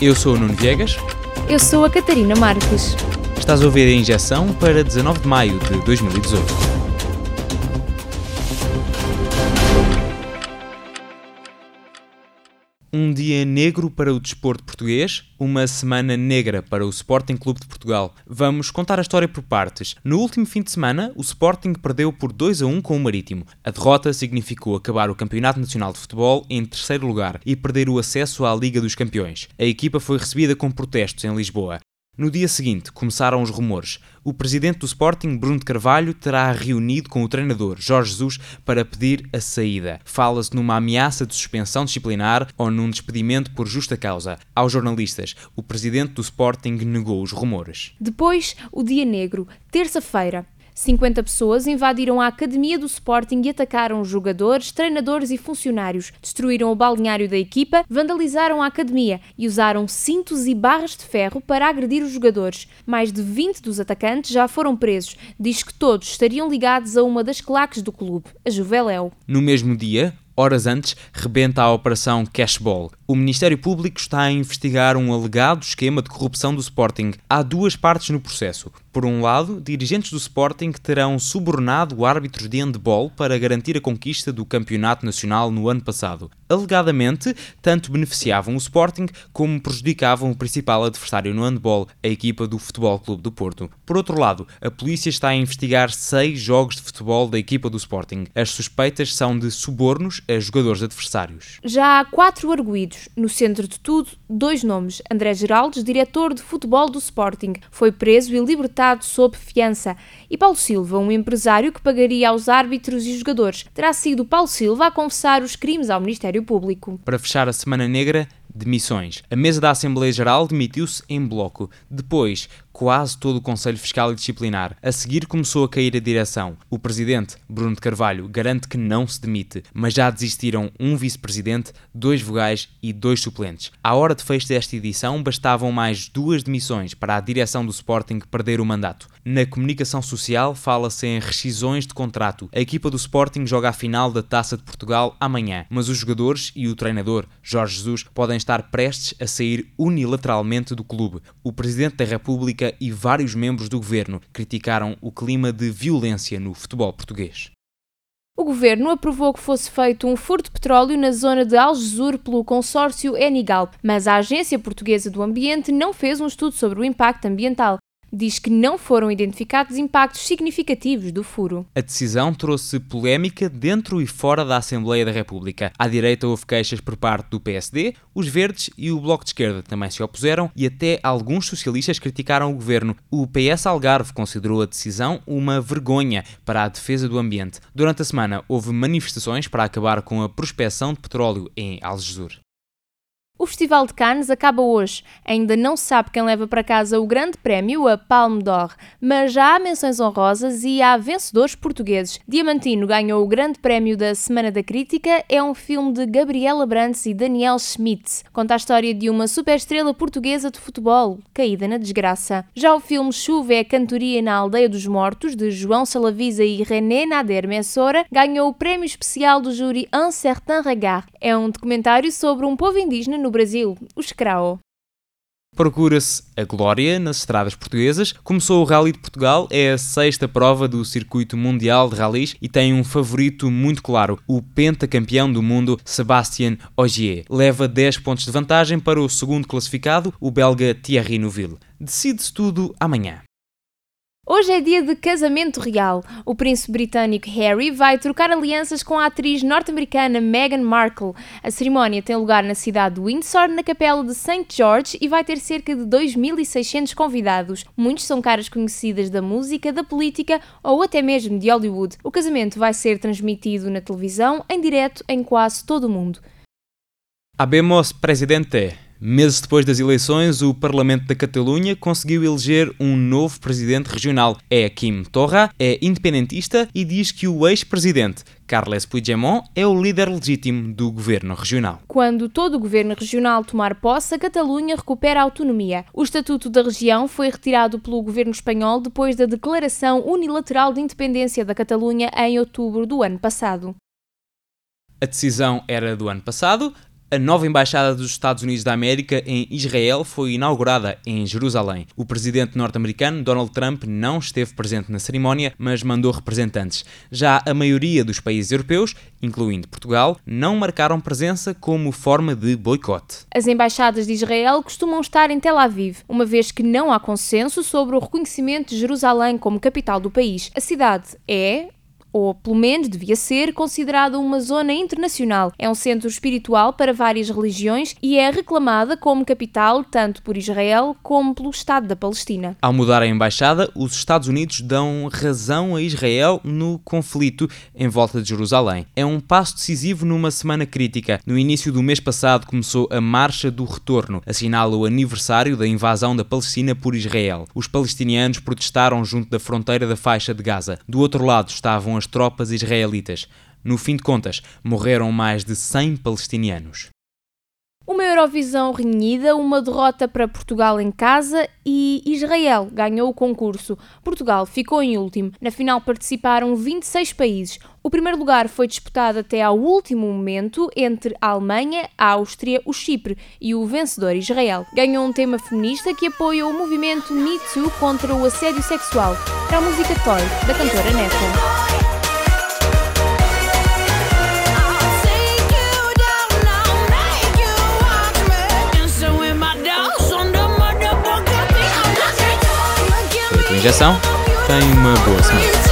Eu sou o Nuno Viegas. Eu sou a Catarina Marques. Estás a ouvir a injeção para 19 de maio de 2018. Um dia negro para o desporto português, uma semana negra para o Sporting Clube de Portugal. Vamos contar a história por partes. No último fim de semana, o Sporting perdeu por 2 a 1 com o Marítimo. A derrota significou acabar o Campeonato Nacional de Futebol em terceiro lugar e perder o acesso à Liga dos Campeões. A equipa foi recebida com protestos em Lisboa. No dia seguinte, começaram os rumores. O presidente do Sporting, Bruno Carvalho, terá reunido com o treinador, Jorge Jesus, para pedir a saída. Fala-se numa ameaça de suspensão disciplinar ou num despedimento por justa causa. Aos jornalistas, o presidente do Sporting negou os rumores. Depois, o dia negro, terça-feira. 50 pessoas invadiram a academia do Sporting e atacaram jogadores, treinadores e funcionários. Destruíram o balneário da equipa, vandalizaram a academia e usaram cintos e barras de ferro para agredir os jogadores. Mais de 20 dos atacantes já foram presos. Diz que todos estariam ligados a uma das claques do clube, a Juveléu. No mesmo dia, horas antes, rebenta a Operação Cashball. O Ministério Público está a investigar um alegado esquema de corrupção do Sporting. Há duas partes no processo. Por um lado, dirigentes do Sporting terão subornado árbitros de handball para garantir a conquista do Campeonato Nacional no ano passado. Alegadamente, tanto beneficiavam o Sporting como prejudicavam o principal adversário no handball, a equipa do Futebol Clube do Porto. Por outro lado, a polícia está a investigar seis jogos de futebol da equipa do Sporting. As suspeitas são de subornos a jogadores adversários. Já há quatro arguídos no centro de tudo, dois nomes. André Geraldes, diretor de futebol do Sporting, foi preso e libertado sob fiança. E Paulo Silva, um empresário que pagaria aos árbitros e jogadores. Terá sido Paulo Silva a confessar os crimes ao Ministério Público. Para fechar a Semana Negra, demissões. A mesa da Assembleia Geral demitiu-se em bloco. Depois, quase todo o Conselho Fiscal e Disciplinar. A seguir começou a cair a direção. O presidente, Bruno de Carvalho, garante que não se demite, mas já desistiram um vice-presidente, dois vogais e dois suplentes. À hora de fecho desta edição, bastavam mais duas demissões para a direção do Sporting perder o mandato. Na comunicação social, fala-se em rescisões de contrato. A equipa do Sporting joga a final da Taça de Portugal amanhã, mas os jogadores e o treinador, Jorge Jesus, podem estar prestes a sair unilateralmente do clube. O presidente da República e vários membros do governo criticaram o clima de violência no futebol português. O governo aprovou que fosse feito um furto de petróleo na zona de Algesur pelo consórcio Enigal, mas a Agência Portuguesa do Ambiente não fez um estudo sobre o impacto ambiental diz que não foram identificados impactos significativos do furo. A decisão trouxe polémica dentro e fora da Assembleia da República. À direita houve queixas por parte do PSD, os Verdes e o Bloco de Esquerda também se opuseram e até alguns socialistas criticaram o governo. O PS Algarve considerou a decisão uma vergonha para a defesa do ambiente. Durante a semana houve manifestações para acabar com a prospecção de petróleo em Algesur. O Festival de Cannes acaba hoje. Ainda não se sabe quem leva para casa o grande prémio, a Palme d'Or, mas já há menções honrosas e há vencedores portugueses. Diamantino ganhou o grande prémio da Semana da Crítica, é um filme de Gabriela Brandes e Daniel Schmitz. Conta a história de uma superestrela portuguesa de futebol, caída na desgraça. Já o filme Chuva é cantoria na Aldeia dos Mortos, de João Salavisa e René Nader Messora, ganhou o prémio especial do júri Un Certain Regard. É um documentário sobre um povo indígena no Brasil, os Krao. Procura-se a glória nas estradas portuguesas. Começou o Rally de Portugal, é a sexta prova do circuito mundial de rallies e tem um favorito muito claro, o pentacampeão do mundo Sébastien Ogier. Leva 10 pontos de vantagem para o segundo classificado, o belga Thierry Neuville. Decide-se tudo amanhã. Hoje é dia de casamento real. O príncipe britânico Harry vai trocar alianças com a atriz norte-americana Meghan Markle. A cerimónia tem lugar na cidade de Windsor, na capela de St. George, e vai ter cerca de 2.600 convidados. Muitos são caras conhecidas da música, da política ou até mesmo de Hollywood. O casamento vai ser transmitido na televisão, em direto, em quase todo o mundo. Habemos presidente. Meses depois das eleições, o Parlamento da Catalunha conseguiu eleger um novo presidente regional. É Kim Torra, é independentista e diz que o ex-presidente, Carles Puigdemont, é o líder legítimo do governo regional. Quando todo o governo regional tomar posse, a Catalunha recupera a autonomia. O estatuto da região foi retirado pelo governo espanhol depois da declaração unilateral de independência da Catalunha em outubro do ano passado. A decisão era do ano passado, A nova embaixada dos Estados Unidos da América em Israel foi inaugurada em Jerusalém. O presidente norte-americano Donald Trump não esteve presente na cerimónia, mas mandou representantes. Já a maioria dos países europeus, incluindo Portugal, não marcaram presença como forma de boicote. As embaixadas de Israel costumam estar em Tel Aviv, uma vez que não há consenso sobre o reconhecimento de Jerusalém como capital do país. A cidade é, ou pelo menos devia ser, considerada uma zona internacional. É um centro espiritual para várias religiões e é reclamada como capital tanto por Israel como pelo Estado da Palestina. Ao mudar a embaixada, os Estados Unidos dão razão a Israel no conflito em volta de Jerusalém. É um passo decisivo numa semana crítica. No início do mês passado começou a Marcha do Retorno, assinala o aniversário da invasão da Palestina por Israel. Os palestinianos protestaram junto da fronteira da faixa de Gaza. Do outro lado estavam as as tropas israelitas. No fim de contas, morreram mais de 100 palestinianos. Uma Eurovisão renhida, uma derrota para Portugal em casa e Israel ganhou o concurso. Portugal ficou em último. Na final participaram 26 países. O primeiro lugar foi disputado até ao último momento entre a Alemanha, a Áustria, o Chipre e o vencedor Israel. Ganhou um tema feminista que apoia o movimento Me Too contra o assédio sexual. Era a música Toy, da cantora Nessa. Tenha uma boa semana.